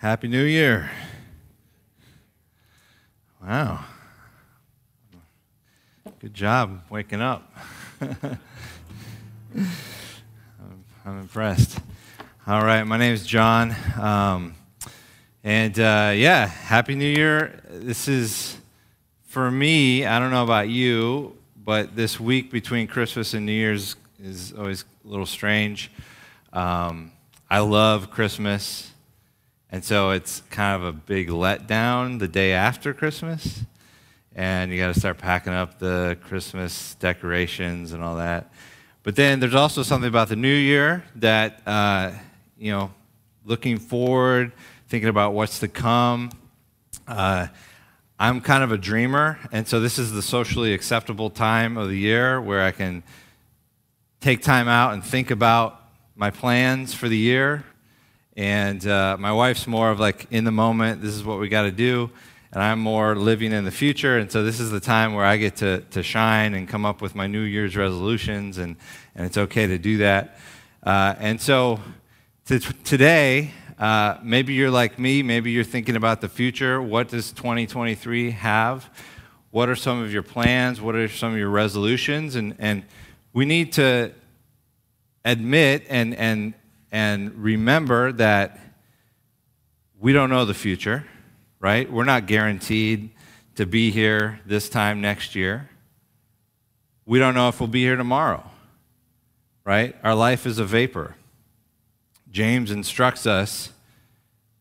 Happy New Year. Wow. Good job waking up. I'm, I'm, impressed. All right, my name is John. Um, and uh, yeah, Happy New Year. This is, for me, I don't know about you, but this week between Christmas and New Year's is always a little strange. Um, I love Christmas. And so it's kind of a big letdown the day after Christmas. And you got to start packing up the Christmas decorations and all that. But then there's also something about the new year that, uh, you know, looking forward, thinking about what's to come. Uh, I'm kind of a dreamer, and so this is the socially acceptable time of the year where I can take time out and think about my plans for the year, and uh, my wife's more of like in the moment, this is what we got to do. And I'm more living in the future. And so this is the time where I get to, to shine and come up with my New Year's resolutions. And, and it's okay to do that. Uh, and so to, today, uh, maybe you're like me, maybe you're thinking about the future. What does 2023 have? What are some of your plans? What are some of your resolutions? And, and we need to admit and, and and remember that we don't know the future, right? We're not guaranteed to be here this time next year. We don't know if we'll be here tomorrow, right? Our life is a vapor. James instructs us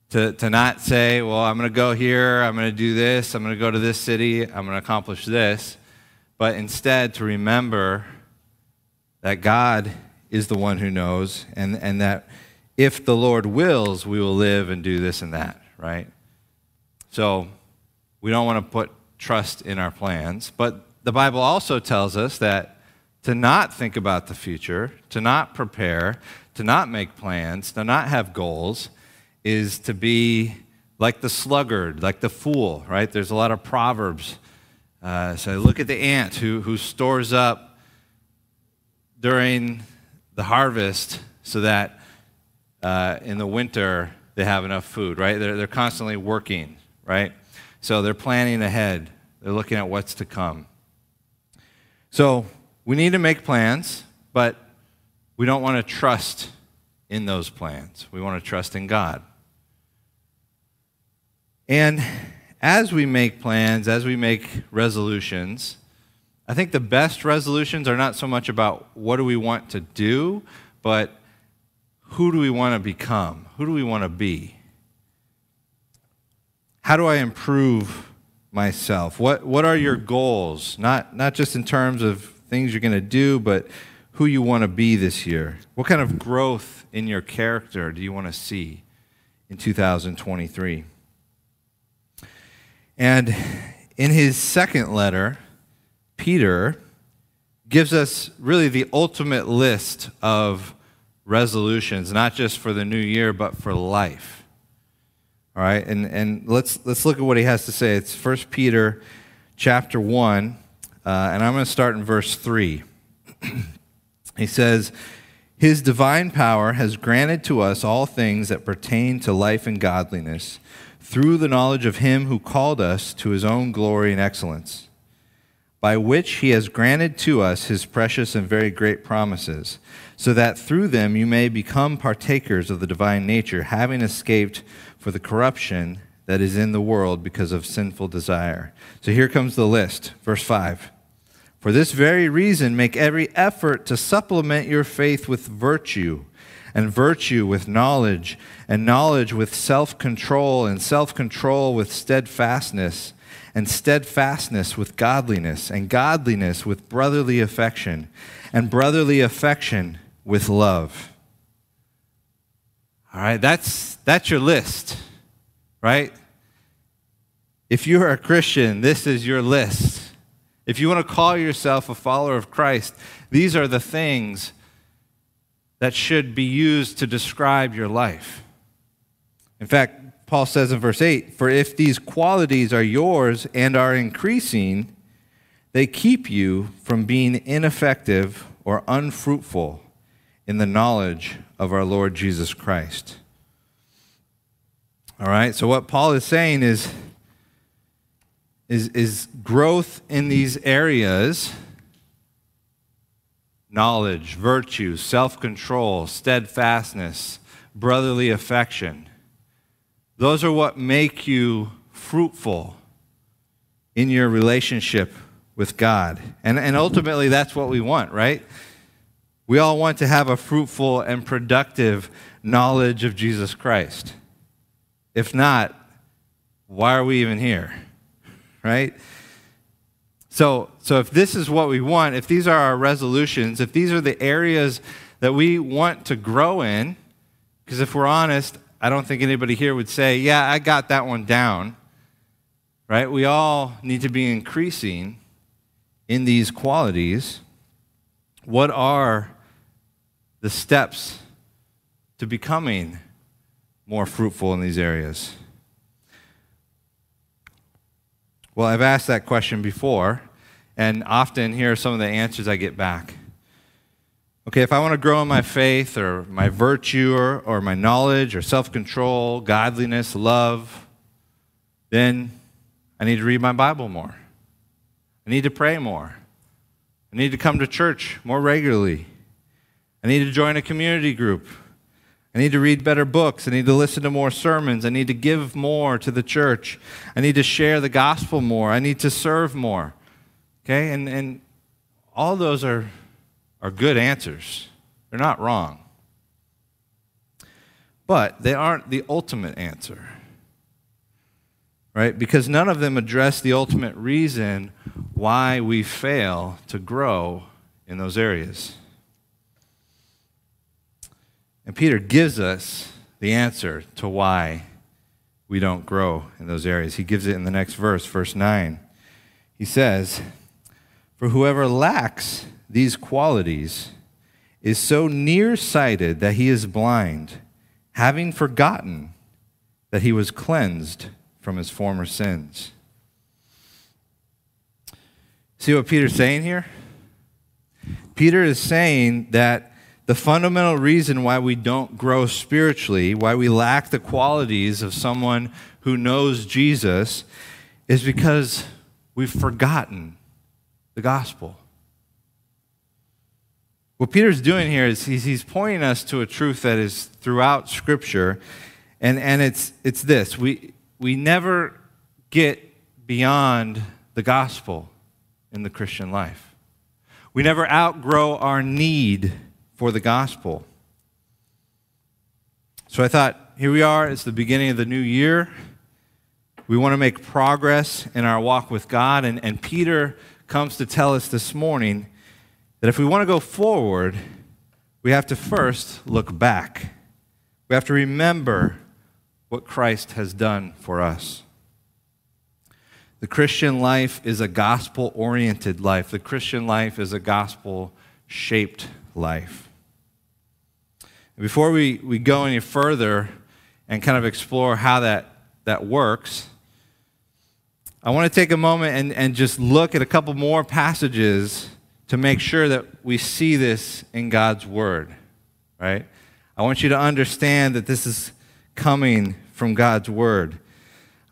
to, to not say, well, I'm going to go here, I'm going to do this, I'm going to go to this city, I'm going to accomplish this, but instead to remember that God is the one who knows, and, and that if the Lord wills, we will live and do this and that, right? So we don't want to put trust in our plans, but the Bible also tells us that to not think about the future, to not prepare, to not make plans, to not have goals, is to be like the sluggard, like the fool, right? There's a lot of proverbs. Uh, so look at the ant who, who stores up during the harvest so that uh, in the winter they have enough food, right? They're, they're constantly working, right? So they're planning ahead, they're looking at what's to come. So we need to make plans, but we don't want to trust in those plans. We want to trust in God. And as we make plans, as we make resolutions, I think the best resolutions are not so much about what do we want to do, but who do we want to become? Who do we want to be? How do I improve myself? What, what are your goals? Not, not just in terms of things you're going to do, but who you want to be this year. What kind of growth in your character do you want to see in 2023? And in his second letter, Peter gives us really the ultimate list of resolutions, not just for the new year, but for life. All right, and, and let's, let's look at what he has to say. It's 1 Peter chapter 1, uh, and I'm going to start in verse 3. he says, His divine power has granted to us all things that pertain to life and godliness through the knowledge of Him who called us to His own glory and excellence by which he has granted to us his precious and very great promises, so that through them you may become partakers of the divine nature, having escaped for the corruption that is in the world because of sinful desire. So here comes the list. Verse 5. For this very reason, make every effort to supplement your faith with virtue, and virtue with knowledge, and knowledge with self control, and self control with steadfastness and steadfastness with godliness, and godliness with brotherly affection, and brotherly affection with love. All right, that's, that's your list, right? If you are a Christian, this is your list. If you want to call yourself a follower of Christ, these are the things that should be used to describe your life. In fact, Paul says in verse 8 For if these qualities are yours and are increasing, they keep you from being ineffective or unfruitful in the knowledge of our Lord Jesus Christ. All right, so what Paul is saying is, is, is growth in these areas knowledge, virtue, self control, steadfastness, brotherly affection. Those are what make you fruitful in your relationship with God. And, and ultimately, that's what we want, right? We all want to have a fruitful and productive knowledge of Jesus Christ. If not, why are we even here? Right? So, so if this is what we want, if these are our resolutions, if these are the areas that we want to grow in, because if we're honest, I don't think anybody here would say, Yeah, I got that one down. Right? We all need to be increasing in these qualities. What are the steps to becoming more fruitful in these areas? Well, I've asked that question before, and often here are some of the answers I get back. Okay, if I want to grow in my faith or my virtue or, or my knowledge or self control, godliness, love, then I need to read my Bible more. I need to pray more. I need to come to church more regularly. I need to join a community group. I need to read better books. I need to listen to more sermons. I need to give more to the church. I need to share the gospel more. I need to serve more. Okay? And, and all those are, are good answers, they're not wrong. But they aren't the ultimate answer. Right? Because none of them address the ultimate reason why we fail to grow in those areas. And Peter gives us the answer to why we don't grow in those areas. He gives it in the next verse, verse 9. He says, For whoever lacks these qualities is so nearsighted that he is blind, having forgotten that he was cleansed from his former sins. See what Peter's saying here? Peter is saying that the fundamental reason why we don't grow spiritually, why we lack the qualities of someone who knows Jesus, is because we've forgotten the gospel. What Peter's doing here is he's, he's pointing us to a truth that is throughout Scripture, and, and it's, it's this we, we never get beyond the gospel in the Christian life. We never outgrow our need for the gospel. So I thought, here we are, it's the beginning of the new year. We want to make progress in our walk with God, and, and Peter comes to tell us this morning that if we want to go forward, we have to first look back. We have to remember what Christ has done for us. The Christian life is a gospel oriented life. The Christian life is a gospel shaped life. Before we, we go any further and kind of explore how that, that works, I want to take a moment and, and just look at a couple more passages to make sure that we see this in God's Word, right? I want you to understand that this is coming from God's Word.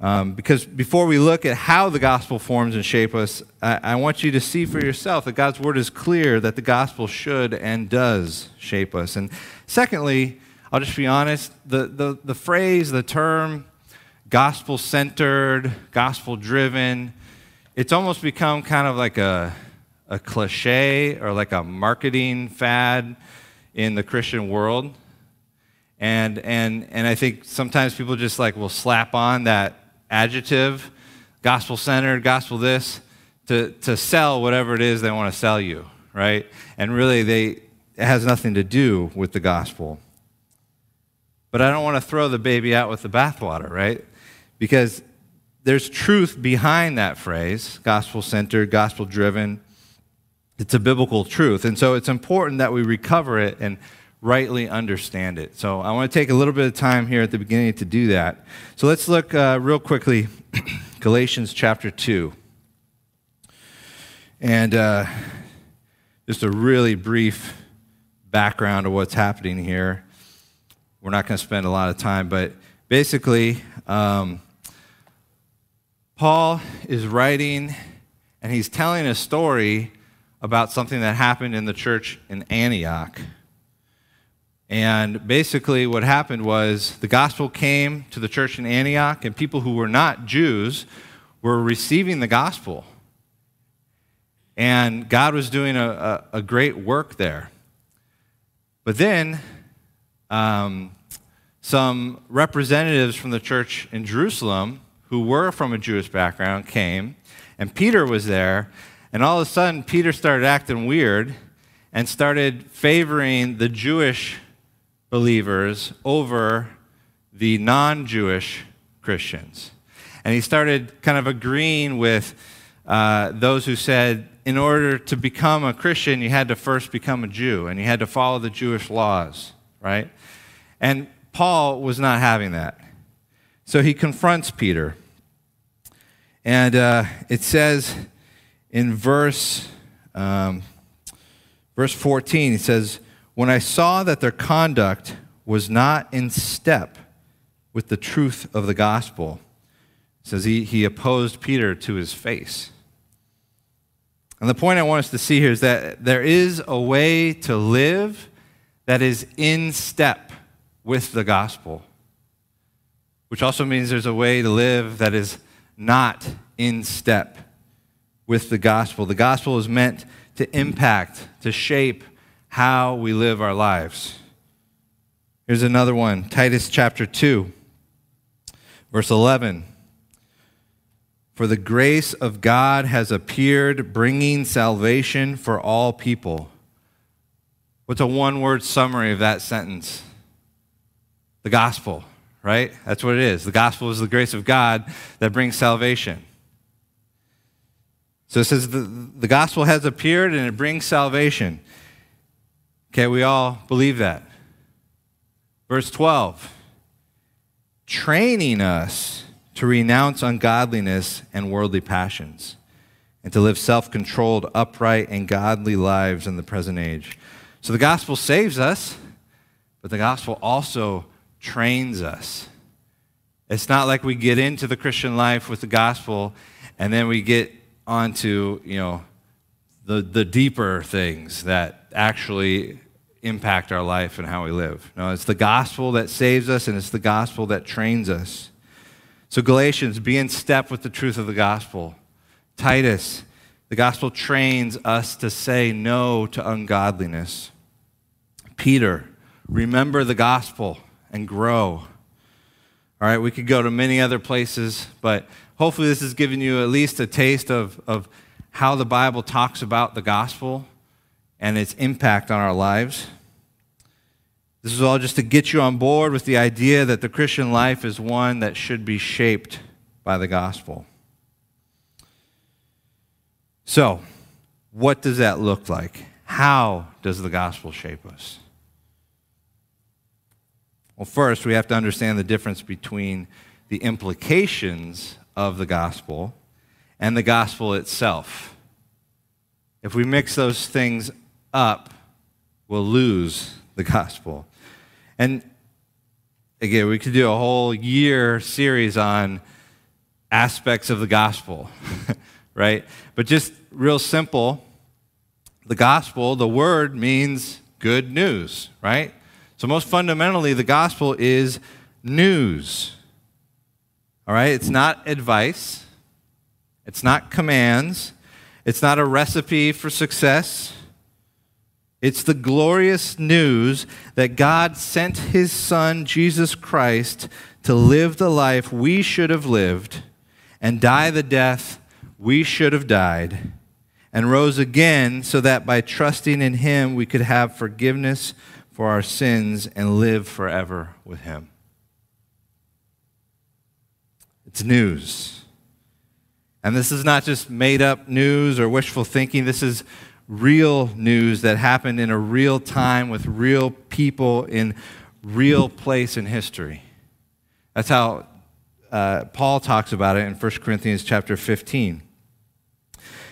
Um, because before we look at how the gospel forms and shape us, I, I, want you to see for yourself that God's word is clear that the gospel should and does shape us. And secondly, I'll just be honest, the, the, the phrase, the term, gospel centered, gospel driven, it's almost become kind of like a, a cliche or like a marketing fad in the Christian world. And, and, and I think sometimes people just like will slap on that adjective, gospel centered, gospel this, to, to sell whatever it is they want to sell you, right? And really, they, it has nothing to do with the gospel. But I don't want to throw the baby out with the bathwater, right? Because there's truth behind that phrase gospel centered, gospel driven. It's a biblical truth. And so it's important that we recover it and rightly understand it. So I want to take a little bit of time here at the beginning to do that. So let's look uh, real quickly, Galatians chapter 2. And uh, just a really brief background of what's happening here. We're not going to spend a lot of time, but basically, Um, Paul is writing and he's telling a story about something that happened in the church in Antioch. And basically, what happened was the gospel came to the church in Antioch, and people who were not Jews were receiving the gospel. And God was doing a, a, a great work there. But then, um, some representatives from the church in Jerusalem who were from a Jewish background came, and Peter was there, and all of a sudden, Peter started acting weird and started favoring the Jewish believers over the non Jewish Christians. And he started kind of agreeing with uh, those who said, in order to become a Christian, you had to first become a Jew and you had to follow the Jewish laws, right? And Paul was not having that. So he confronts Peter. And uh, it says in verse, um, verse 14, he says, when I saw that their conduct was not in step with the truth of the gospel, says he, he opposed Peter to his face. And the point I want us to see here is that there is a way to live that is in step with the gospel, which also means there's a way to live that is not in step with the gospel. The gospel is meant to impact, to shape, how we live our lives. Here's another one Titus chapter 2, verse 11. For the grace of God has appeared, bringing salvation for all people. What's a one word summary of that sentence? The gospel, right? That's what it is. The gospel is the grace of God that brings salvation. So it says the, the gospel has appeared and it brings salvation. Okay, we all believe that. Verse 12 training us to renounce ungodliness and worldly passions, and to live self controlled, upright, and godly lives in the present age. So the gospel saves us, but the gospel also trains us. It's not like we get into the Christian life with the gospel and then we get onto, you know, the, the deeper things that actually impact our life and how we live. No, it's the gospel that saves us and it's the gospel that trains us. So, Galatians, be in step with the truth of the gospel. Titus, the gospel trains us to say no to ungodliness. Peter, remember the gospel and grow. All right, we could go to many other places, but hopefully this has given you at least a taste of, of how the Bible talks about the gospel and its impact on our lives. This is all just to get you on board with the idea that the Christian life is one that should be shaped by the gospel. So, what does that look like? How does the gospel shape us? Well, first, we have to understand the difference between the implications of the gospel and the gospel itself. If we mix those things up, we'll lose the gospel. And again, we could do a whole year series on aspects of the gospel, right? But just real simple, the gospel, the word means good news, right? So, most fundamentally, the gospel is news. All right? It's not advice, it's not commands, it's not a recipe for success. It's the glorious news that God sent his Son, Jesus Christ, to live the life we should have lived and die the death we should have died, and rose again so that by trusting in him we could have forgiveness for our sins and live forever with him. It's news. And this is not just made up news or wishful thinking. This is real news that happened in a real time with real people in real place in history. That's how uh, Paul talks about it in 1 Corinthians chapter 15.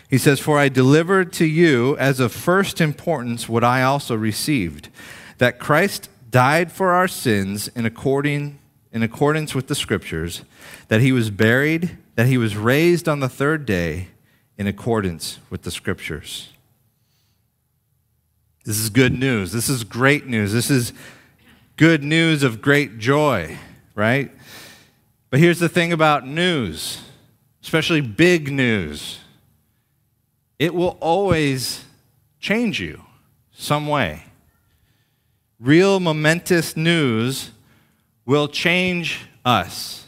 He says, For I delivered to you as of first importance what I also received, that Christ died for our sins in, according, in accordance with the scriptures, that he was buried, that he was raised on the third day in accordance with the scriptures. This is good news. This is great news. This is good news of great joy, right? But here's the thing about news, especially big news it will always change you some way. Real momentous news will change us.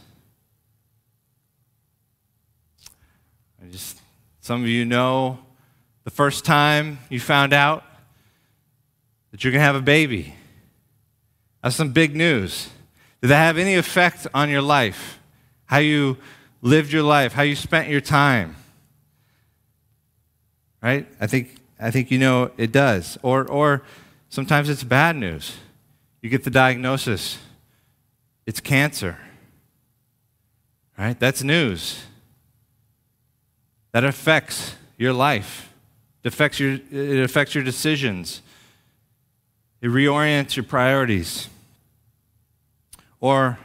I just, some of you know the first time you found out that you're going to have a baby. That's some big news. Did that have any effect on your life? How you lived your life, how you spent your time? Right? I think, I think you know it does. Or, or sometimes it's bad news. You get the diagnosis it's cancer. Right? That's news. That affects your life. It affects your, it affects your decisions. It reorients your priorities. Or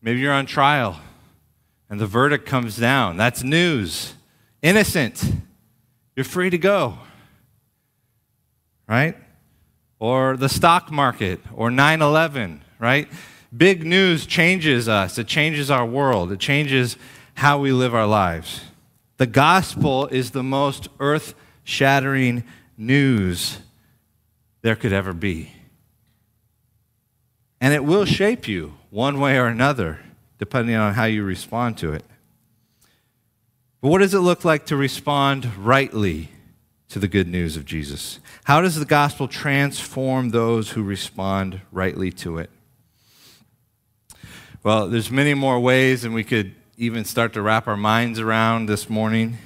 maybe you're on trial and the verdict comes down. That's news. Innocent. You're free to go. Right? Or the stock market or 9 11, right? Big news changes us, it changes our world, it changes how we live our lives. The gospel is the most earth shattering news there could ever be. And it will shape you one way or another, depending on how you respond to it. But what does it look like to respond rightly to the good news of Jesus? How does the gospel transform those who respond rightly to it? Well, there's many more ways, and we could even start to wrap our minds around this morning.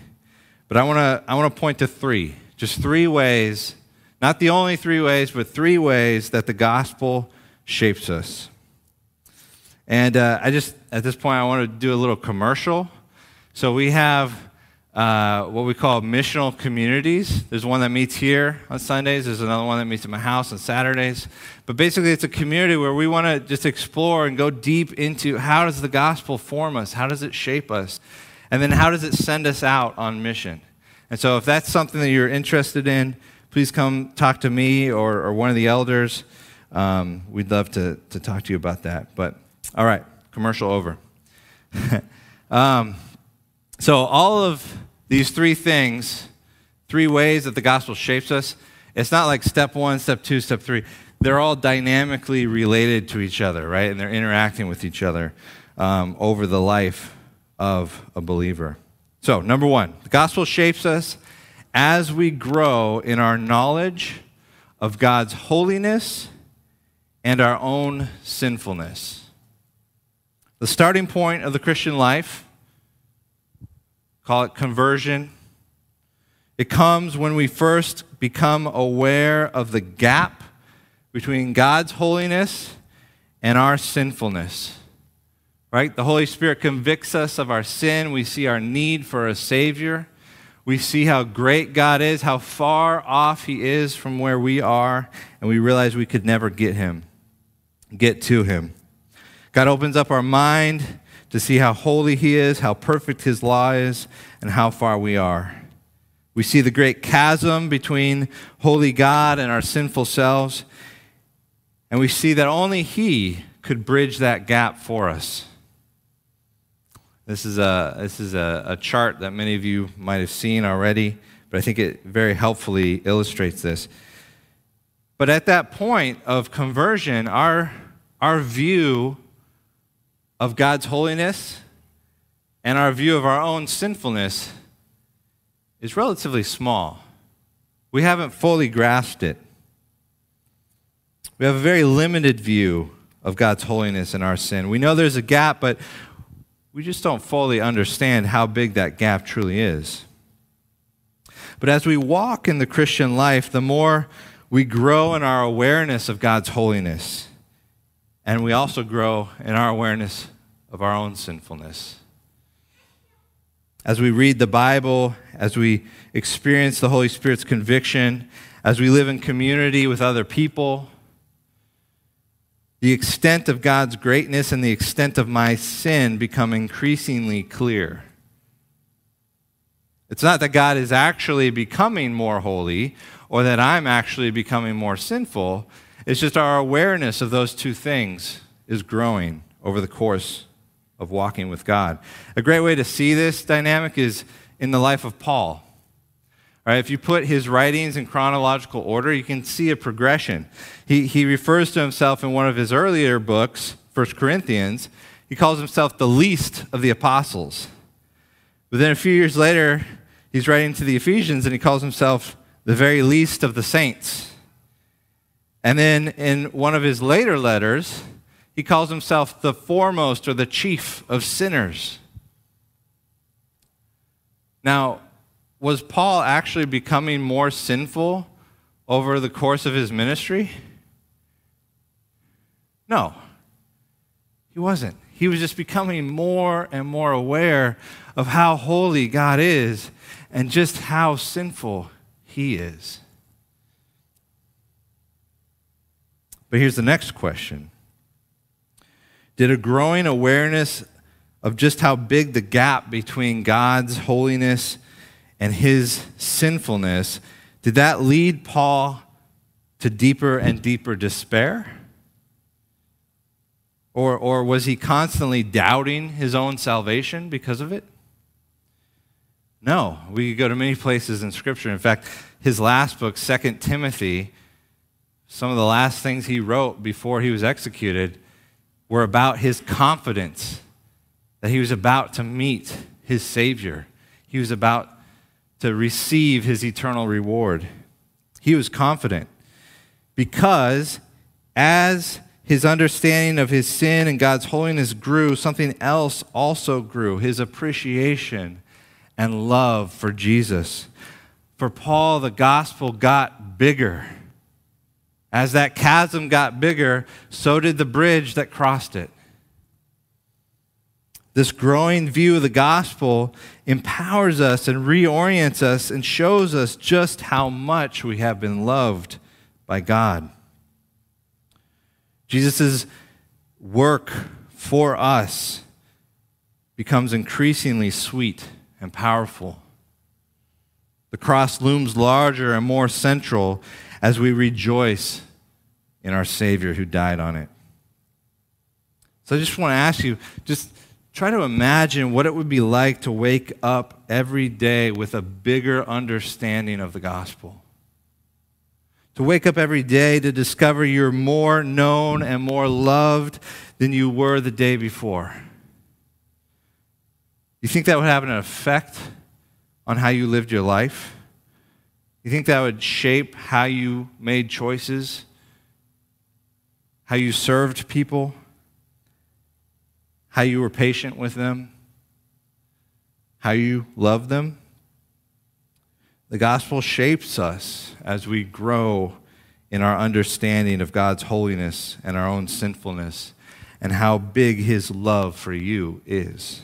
But I want to I want to point to three, just three ways, not the only three ways, but three ways that the gospel shapes us. And uh, I just at this point I want to do a little commercial. So we have uh, what we call missional communities. There's one that meets here on Sundays. There's another one that meets at my house on Saturdays. But basically, it's a community where we want to just explore and go deep into how does the gospel form us? How does it shape us? And then how does it send us out on mission? And so, if that's something that you're interested in, please come talk to me or, or one of the elders. Um, we'd love to, to talk to you about that. But, all right, commercial over. um, so, all of these three things, three ways that the gospel shapes us, it's not like step one, step two, step three. They're all dynamically related to each other, right? And they're interacting with each other um, over the life of a believer. So, number one, the gospel shapes us as we grow in our knowledge of God's holiness and our own sinfulness. The starting point of the Christian life call it conversion. It comes when we first become aware of the gap between God's holiness and our sinfulness. Right? The Holy Spirit convicts us of our sin. We see our need for a Savior. We see how great God is, how far off He is from where we are, and we realize we could never get Him, get to Him. God opens up our mind to see how holy He is, how perfect His law is, and how far we are. We see the great chasm between holy God and our sinful selves, and we see that only He could bridge that gap for us. This is a, this is a, a chart that many of you might have seen already, but I think it very helpfully illustrates this. But at that point of conversion, our, our view of God's holiness and our view of our own sinfulness is relatively small. We haven't fully grasped it. We have a very limited view of God's holiness and our sin. We know there's a gap, but we just don't fully understand how big that gap truly is. But as we walk in the Christian life, the more we grow in our awareness of God's holiness and we also grow in our awareness of our own sinfulness. As we read the Bible, as we experience the Holy Spirit's conviction, as we live in community with other people, the extent of God's greatness and the extent of my sin become increasingly clear. It's not that God is actually becoming more holy or that I'm actually becoming more sinful. It's just our awareness of those two things is growing over the course of walking with God. A great way to see this dynamic is in the life of Paul. Right, if you put his writings in chronological order, you can see a progression. He, he refers to himself in one of his earlier books, 1 Corinthians, he calls himself the least of the apostles. But then a few years later, he's writing to the Ephesians and he calls himself the very least of the saints. And then in one of his later letters, he calls himself the foremost or the chief of sinners. Now, was Paul actually becoming more sinful over the course of his ministry? No, he wasn't. He was just becoming more and more aware of how holy God is and just how sinful he is. But here's the next question Did a growing awareness of just how big the gap between God's holiness and his sinfulness, did that lead Paul to deeper and deeper despair? Or, or was he constantly doubting his own salvation because of it? No. We could go to many places in Scripture. In fact, his last book, Second Timothy, some of the last things he wrote before he was executed were about his confidence that he was about to meet his Savior. He was about to receive his eternal reward. He was confident because as his understanding of his sin and God's holiness grew, something else also grew his appreciation and love for Jesus. For Paul, the gospel got bigger. As that chasm got bigger, so did the bridge that crossed it. This growing view of the gospel empowers us and reorients us and shows us just how much we have been loved by God. Jesus' work for us becomes increasingly sweet and powerful. The cross looms larger and more central as we rejoice in our Savior who died on it. So I just want to ask you just Try to imagine what it would be like to wake up every day with a bigger understanding of the gospel. To wake up every day to discover you're more known and more loved than you were the day before. You think that would have an effect on how you lived your life? You think that would shape how you made choices? How you served people? how you were patient with them, how you loved them. The gospel shapes us as we grow in our understanding of God's holiness and our own sinfulness and how big his love for you is.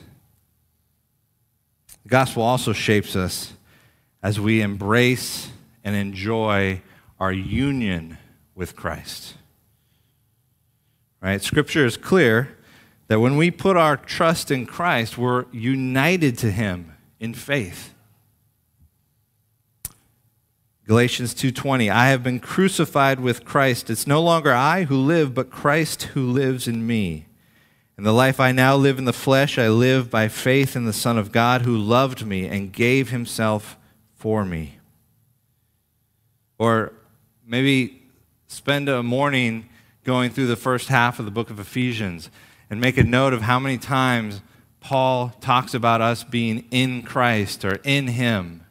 The gospel also shapes us as we embrace and enjoy our union with Christ. Right? Scripture is clear that when we put our trust in Christ, we're united to him in faith. Galatians 2:20 I have been crucified with Christ. It's no longer I who live, but Christ who lives in me. And the life I now live in the flesh, I live by faith in the Son of God who loved me and gave himself for me. Or maybe spend a morning going through the first half of the book of Ephesians and make a note of how many times Paul talks about us being in Christ or in Him.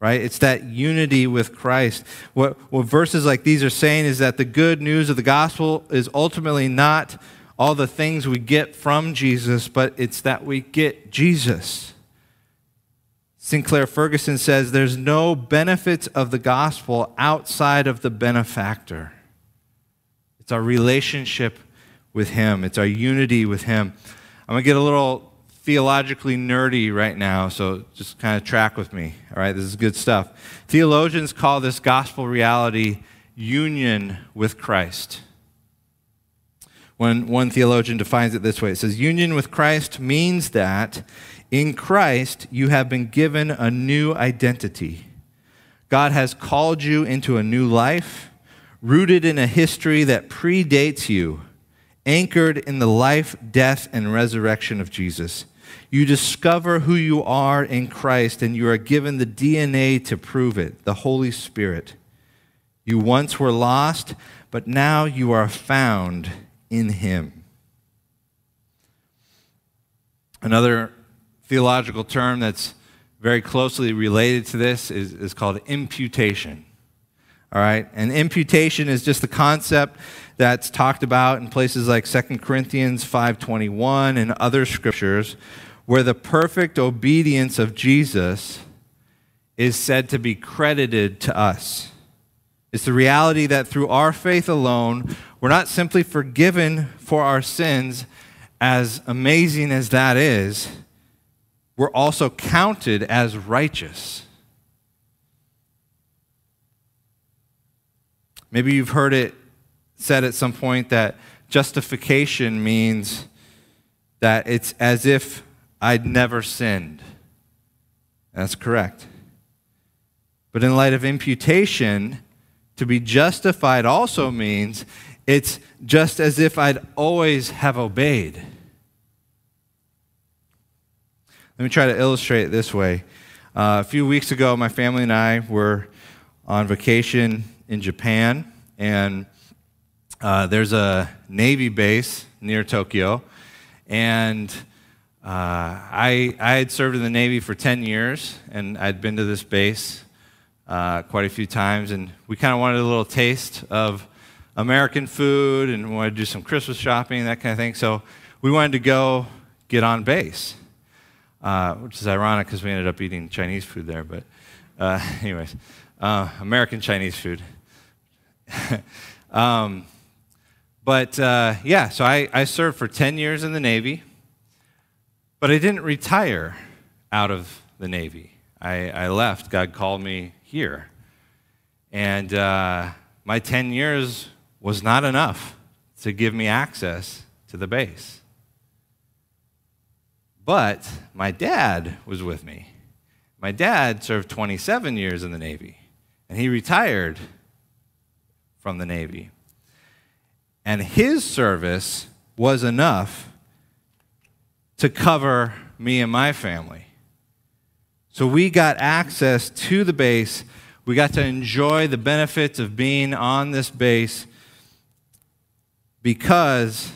Right? It's that unity with Christ. What, what verses like these are saying is that the good news of the gospel is ultimately not all the things we get from Jesus, but it's that we get Jesus. Sinclair Ferguson says there's no benefits of the gospel outside of the benefactor. It's our relationship with Him, it's our unity with Him. I'm going to get a little theologically nerdy right now, so just kind of track with me. All right, this is good stuff. Theologians call this gospel reality union with Christ. When one theologian defines it this way it says, Union with Christ means that in Christ you have been given a new identity. God has called you into a new life, rooted in a history that predates you, anchored in the life, death, and resurrection of Jesus. You discover who you are in Christ, and you are given the DNA to prove it the Holy Spirit. You once were lost, but now you are found in Him. Another theological term that's very closely related to this is, is called imputation. All right? And imputation is just the concept that's talked about in places like 2 Corinthians 5:21 and other scriptures where the perfect obedience of Jesus is said to be credited to us. It's the reality that through our faith alone, we're not simply forgiven for our sins, as amazing as that is, we're also counted as righteous. Maybe you've heard it said at some point that justification means that it's as if I'd never sinned. That's correct. But in light of imputation, to be justified also means it's just as if I'd always have obeyed. Let me try to illustrate it this way. Uh, a few weeks ago, my family and I were on vacation in Japan, and uh, there's a Navy base near Tokyo. And uh, I, I had served in the Navy for 10 years, and I'd been to this base uh, quite a few times, and we kind of wanted a little taste of American food and wanted to do some Christmas shopping, that kind of thing. So we wanted to go get on base, uh, which is ironic because we ended up eating Chinese food there. But, uh, anyways, uh, American Chinese food. um, but uh, yeah, so I, I served for 10 years in the Navy, but I didn't retire out of the Navy. I, I left. God called me here. And uh, my 10 years was not enough to give me access to the base. But my dad was with me. My dad served 27 years in the Navy, and he retired from the Navy. And his service was enough to cover me and my family. So we got access to the base. We got to enjoy the benefits of being on this base because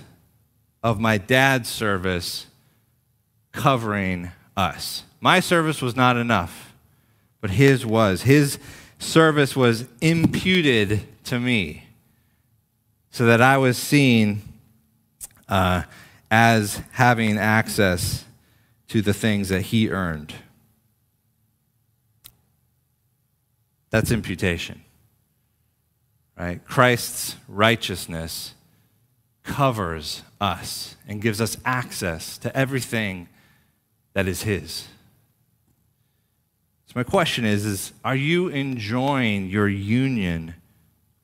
of my dad's service covering us. My service was not enough, but his was. His service was imputed to me so that I was seen uh, as having access to the things that he earned. That's imputation. Right? Christ's righteousness covers us and gives us access to everything that is his. So my question is is are you enjoying your union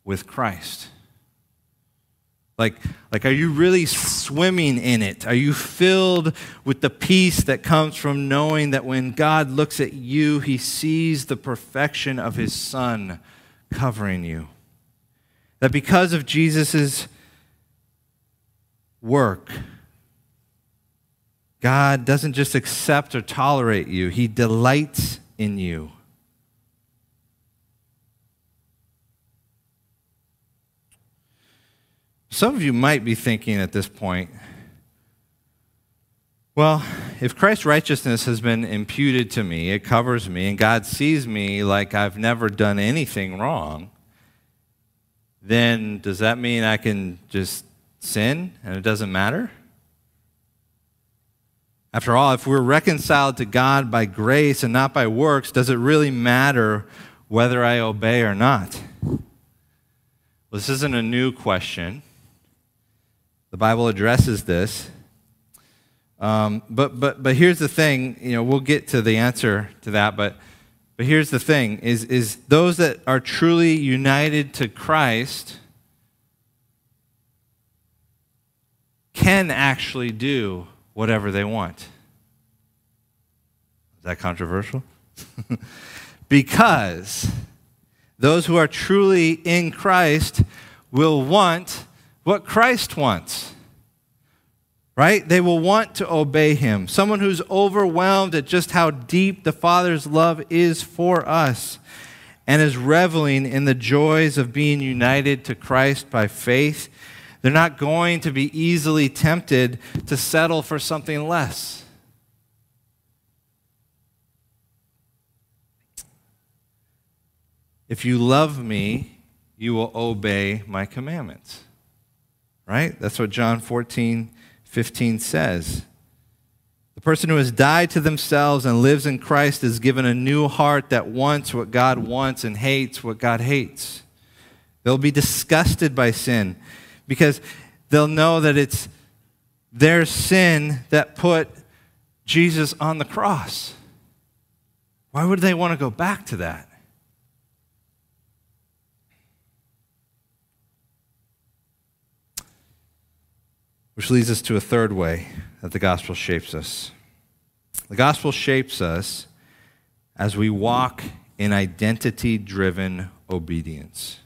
with Christ? Like, like, are you really swimming in it? Are you filled with the peace that comes from knowing that when God looks at you, he sees the perfection of his Son covering you? That because of Jesus' work, God doesn't just accept or tolerate you, he delights in you. Some of you might be thinking at this point, well, if Christ's righteousness has been imputed to me, it covers me, and God sees me like I've never done anything wrong, then does that mean I can just sin and it doesn't matter? After all, if we're reconciled to God by grace and not by works, does it really matter whether I obey or not? Well, this isn't a new question. The Bible addresses this. Um, but, but, but here's the thing, you know, we'll get to the answer to that, but, but here's the thing is, is those that are truly united to Christ can actually do whatever they want. Is that controversial? because those who are truly in Christ will want what Christ wants. Right? They will want to obey him. Someone who's overwhelmed at just how deep the Father's love is for us and is reveling in the joys of being united to Christ by faith, they're not going to be easily tempted to settle for something less. If you love me, you will obey my commandments. Right? That's what John 14, 15 says. The person who has died to themselves and lives in Christ is given a new heart that wants what God wants and hates what God hates. They'll be disgusted by sin because they'll know that it's their sin that put Jesus on the cross. Why would they want to go back to that? Which leads us to a third way that the gospel shapes us. The gospel shapes us as we walk in identity driven obedience.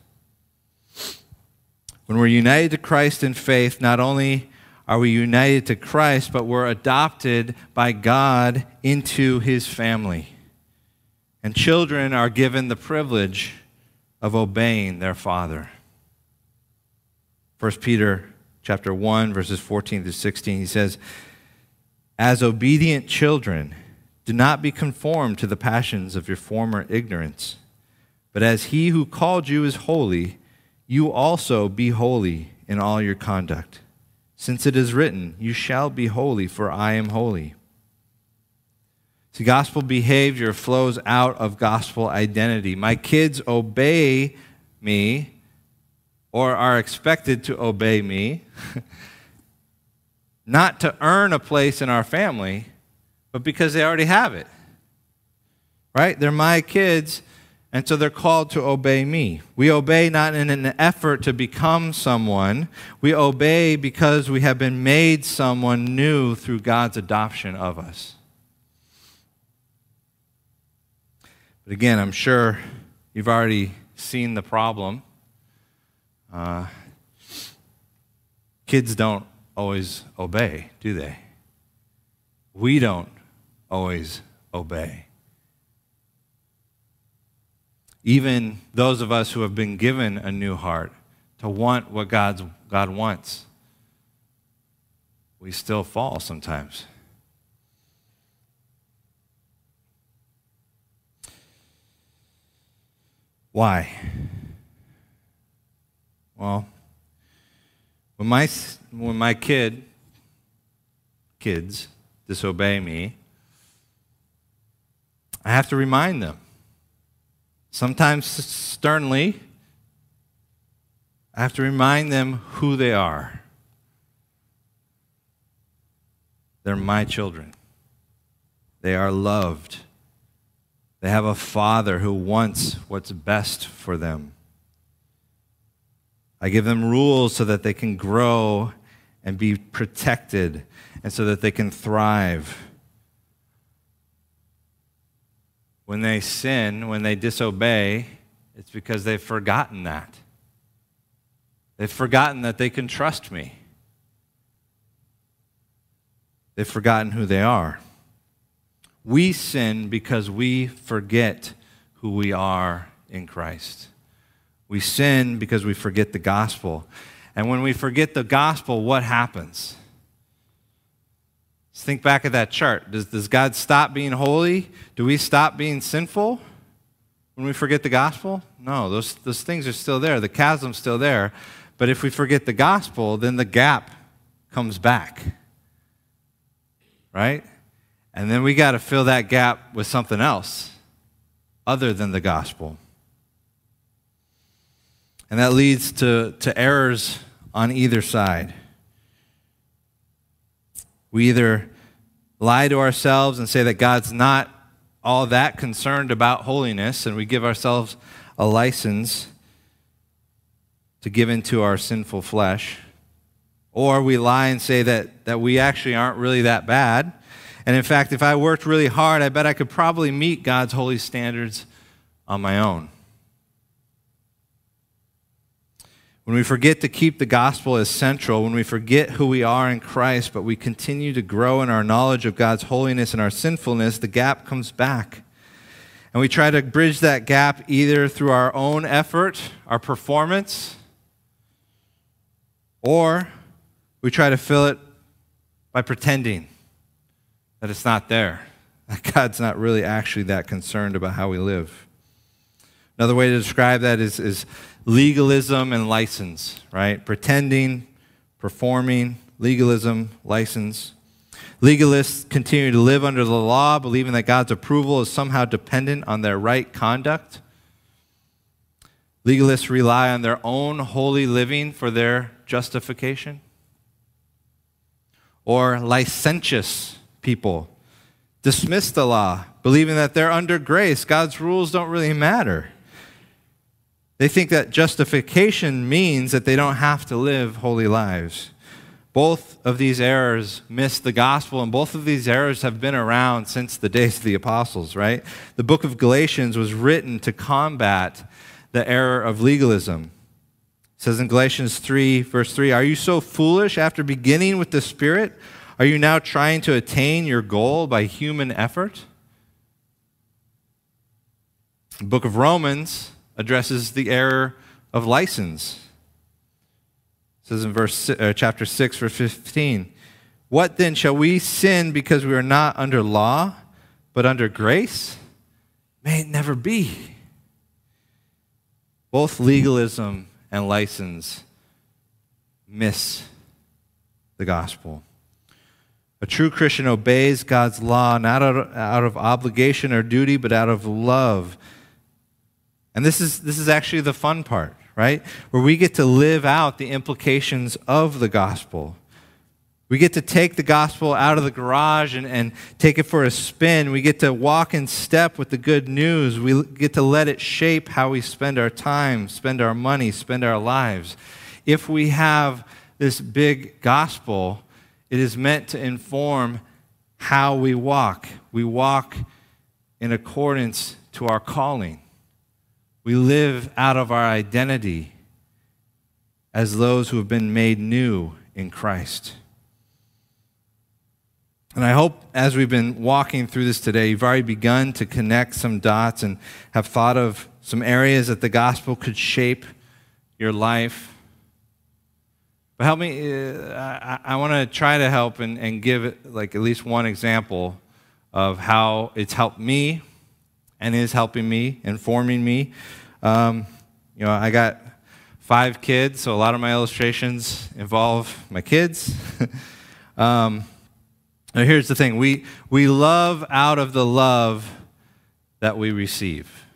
When we're united to Christ in faith, not only are we united to Christ, but we're adopted by God into his family. And children are given the privilege of obeying their father. 1 Peter chapter 1, verses 14 to 16, he says, As obedient children, do not be conformed to the passions of your former ignorance, but as he who called you is holy, you also be holy in all your conduct. Since it is written, You shall be holy, for I am holy. See, gospel behavior flows out of gospel identity. My kids obey me or are expected to obey me, not to earn a place in our family, but because they already have it. Right? They're my kids, and so they're called to obey me. We obey not in an effort to become someone, we obey because we have been made someone new through God's adoption of us. But again, I'm sure you've already seen the problem uh, kids don't always obey, do they? We don't always obey. Even those of us who have been given a new heart to want what God's, God wants, we still fall sometimes. Why? Well, when my, when my kid, kids, disobey me, I have to remind them. Sometimes sternly, I have to remind them who they are. They're my children. They are loved. They have a father who wants what's best for them. I give them rules so that they can grow and be protected and so that they can thrive. When they sin, when they disobey, it's because they've forgotten that. They've forgotten that they can trust me. They've forgotten who they are. We sin because we forget who we are in Christ. We sin because we forget the gospel. And when we forget the gospel, what happens? Think back at that chart. Does, does God stop being holy? Do we stop being sinful when we forget the gospel? No, those, those things are still there. The chasm's still there. But if we forget the gospel, then the gap comes back. Right? And then we got to fill that gap with something else other than the gospel. And that leads to, to errors on either side. We either lie to ourselves and say that God's not all that concerned about holiness, and we give ourselves a license to give into our sinful flesh. Or we lie and say that, that we actually aren't really that bad. And in fact, if I worked really hard, I bet I could probably meet God's holy standards on my own. When we forget to keep the gospel as central, when we forget who we are in Christ, but we continue to grow in our knowledge of God's holiness and our sinfulness, the gap comes back. And we try to bridge that gap either through our own effort, our performance, or we try to fill it by pretending that it's not there, that God's not really actually that concerned about how we live. Another way to describe that is, is legalism and license, right? Pretending, performing, legalism, license. Legalists continue to live under the law, believing that God's approval is somehow dependent on their right conduct. Legalists rely on their own holy living for their justification. Or licentious people dismiss the law, believing that they're under grace. God's rules don't really matter. They think that justification means that they don't have to live holy lives. Both of these errors miss the gospel, and both of these errors have been around since the days of the apostles, right? The book of Galatians was written to combat the error of legalism. It says in Galatians 3, verse 3 Are you so foolish after beginning with the Spirit? Are you now trying to attain your goal by human effort? The book of Romans addresses the error of license. It says in verse uh, chapter 6 verse 15, "What then shall we sin because we are not under law, but under grace? May it never be." Both legalism and license miss the gospel. A true Christian obeys God's law not out of, out of obligation or duty, but out of love and this is, this is actually the fun part, right? Where we get to live out the implications of the gospel. We get to take the gospel out of the garage and, and take it for a spin. We get to walk in step with the good news. We get to let it shape how we spend our time, spend our money, spend our lives. If we have this big gospel, it is meant to inform how we walk. We walk in accordance to our calling. We live out of our identity as those who have been made new in Christ. And I hope as we've been walking through this today, you've already begun to connect some dots and have thought of some areas that the gospel could shape your life. But help me, uh, I, want to try to help and, and give like at least one example of how it's helped me and is helping me, informing me. Um, you know, I got five kids, so a lot of my illustrations involve my kids. um, now, here's the thing we, we love out of the love that we receive.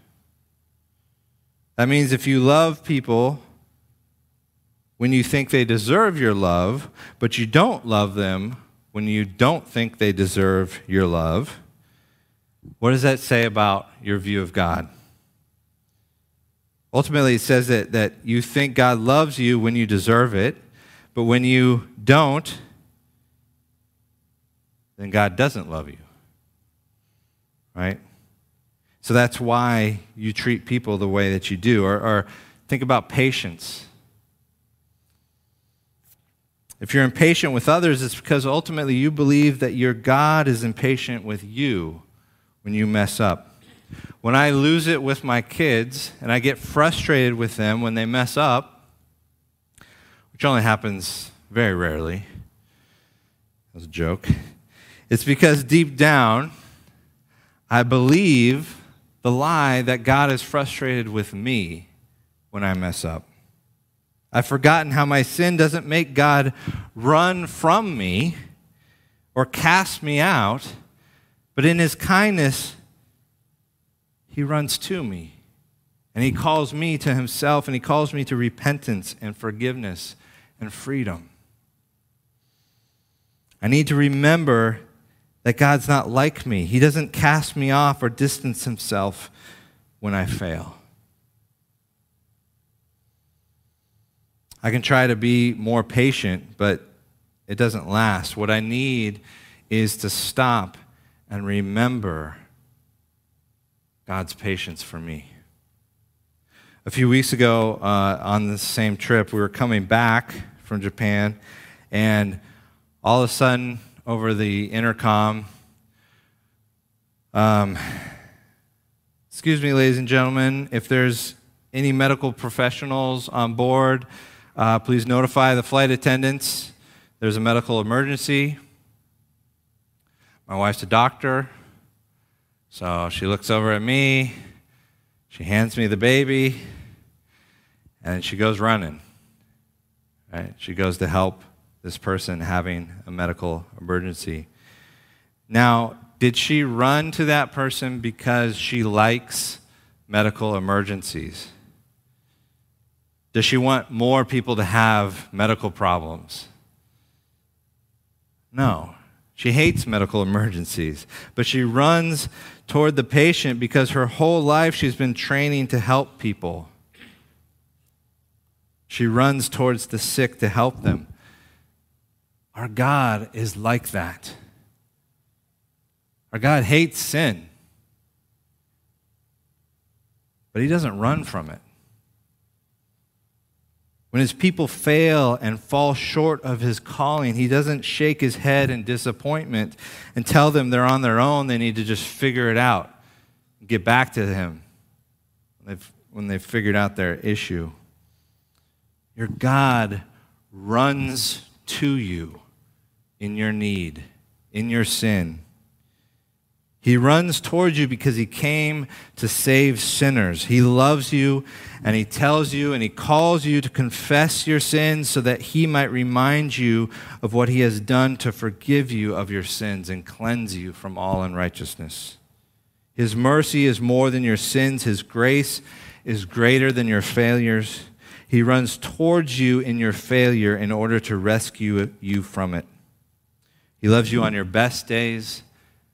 That means if you love people when you think they deserve your love, but you don't love them when you don't think they deserve your love, what does that say about your view of God? Ultimately, it says that, that you think God loves you when you deserve it, but when you don't, then God doesn't love you. Right? So that's why you treat people the way that you do. Or, or think about patience. If you're impatient with others, it's because ultimately you believe that your God is impatient with you when you mess up. When I lose it with my kids and I get frustrated with them when they mess up, which only happens very rarely, that was a joke, it's because deep down, I believe the lie that God is frustrated with me when I mess up. I've forgotten how my sin doesn't make God run from me or cast me out, but in his kindness, he runs to me. And he calls me to himself, and he calls me to repentance and forgiveness and freedom. I need to remember that God's not like me. He doesn't cast me off or distance himself when I fail. I can try to be more patient, but it doesn't last. What I need is to stop and remember God's patience for me. A few weeks ago, uh, on the same trip, we were coming back from Japan, and all of a sudden, over the intercom, um, excuse me, ladies and gentlemen, if there's any medical professionals on board, uh, please notify the flight attendants. There's a medical emergency. My wife's a doctor, so she looks over at me. She hands me the baby, and she goes running. Right? She goes to help this person having a medical emergency. Now, did she run to that person because she likes medical emergencies? Does she want more people to have medical problems? No. She hates medical emergencies, but she runs toward the patient because her whole life she's been training to help people. She runs towards the sick to help them. Our God is like that. Our God hates sin, but He doesn't run from it. When his people fail and fall short of his calling, he doesn't shake his head in disappointment and tell them they're on their own. They need to just figure it out, get back to him when they've figured out their issue. Your God runs to you in your need, in your sin. He runs towards you because he came to save sinners. He loves you and he tells you and he calls you to confess your sins so that he might remind you of what he has done to forgive you of your sins and cleanse you from all unrighteousness. His mercy is more than your sins, his grace is greater than your failures. He runs towards you in your failure in order to rescue you from it. He loves you on your best days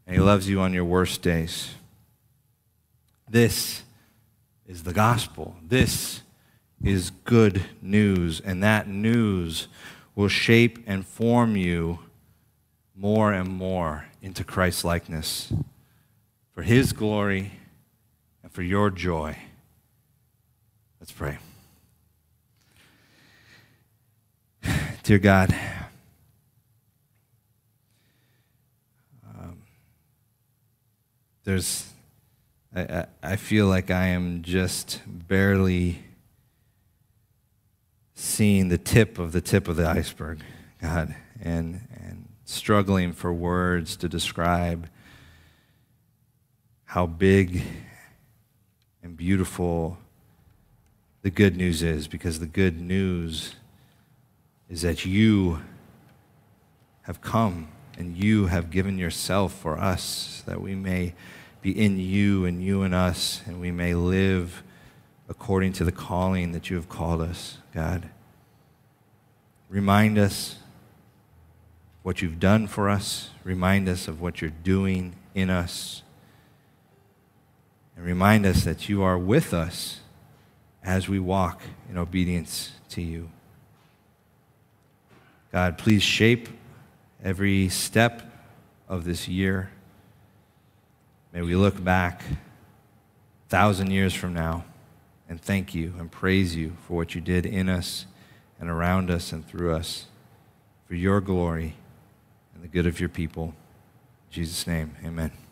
and He loves you on your worst days. This is the gospel. This is good news, and that news will shape and form you more and more into Christ likeness for His glory and for your joy. Let's pray. Dear God, there's I, I feel like I am just barely seeing the tip of the tip of the iceberg, God, and, and struggling for words to describe how big and beautiful the good news is, because the good news is that you have come and you have given yourself for us that we may be in you and you in us, and we may live according to the calling that you have called us, God. Remind us what you've done for us, remind us of what you're doing in us, and remind us that you are with us as we walk in obedience to you. God, please shape every step of this year. May we look back a thousand years from now and thank you and praise you for what you did in us and around us and through us for your glory and the good of your people. In Jesus' name, amen.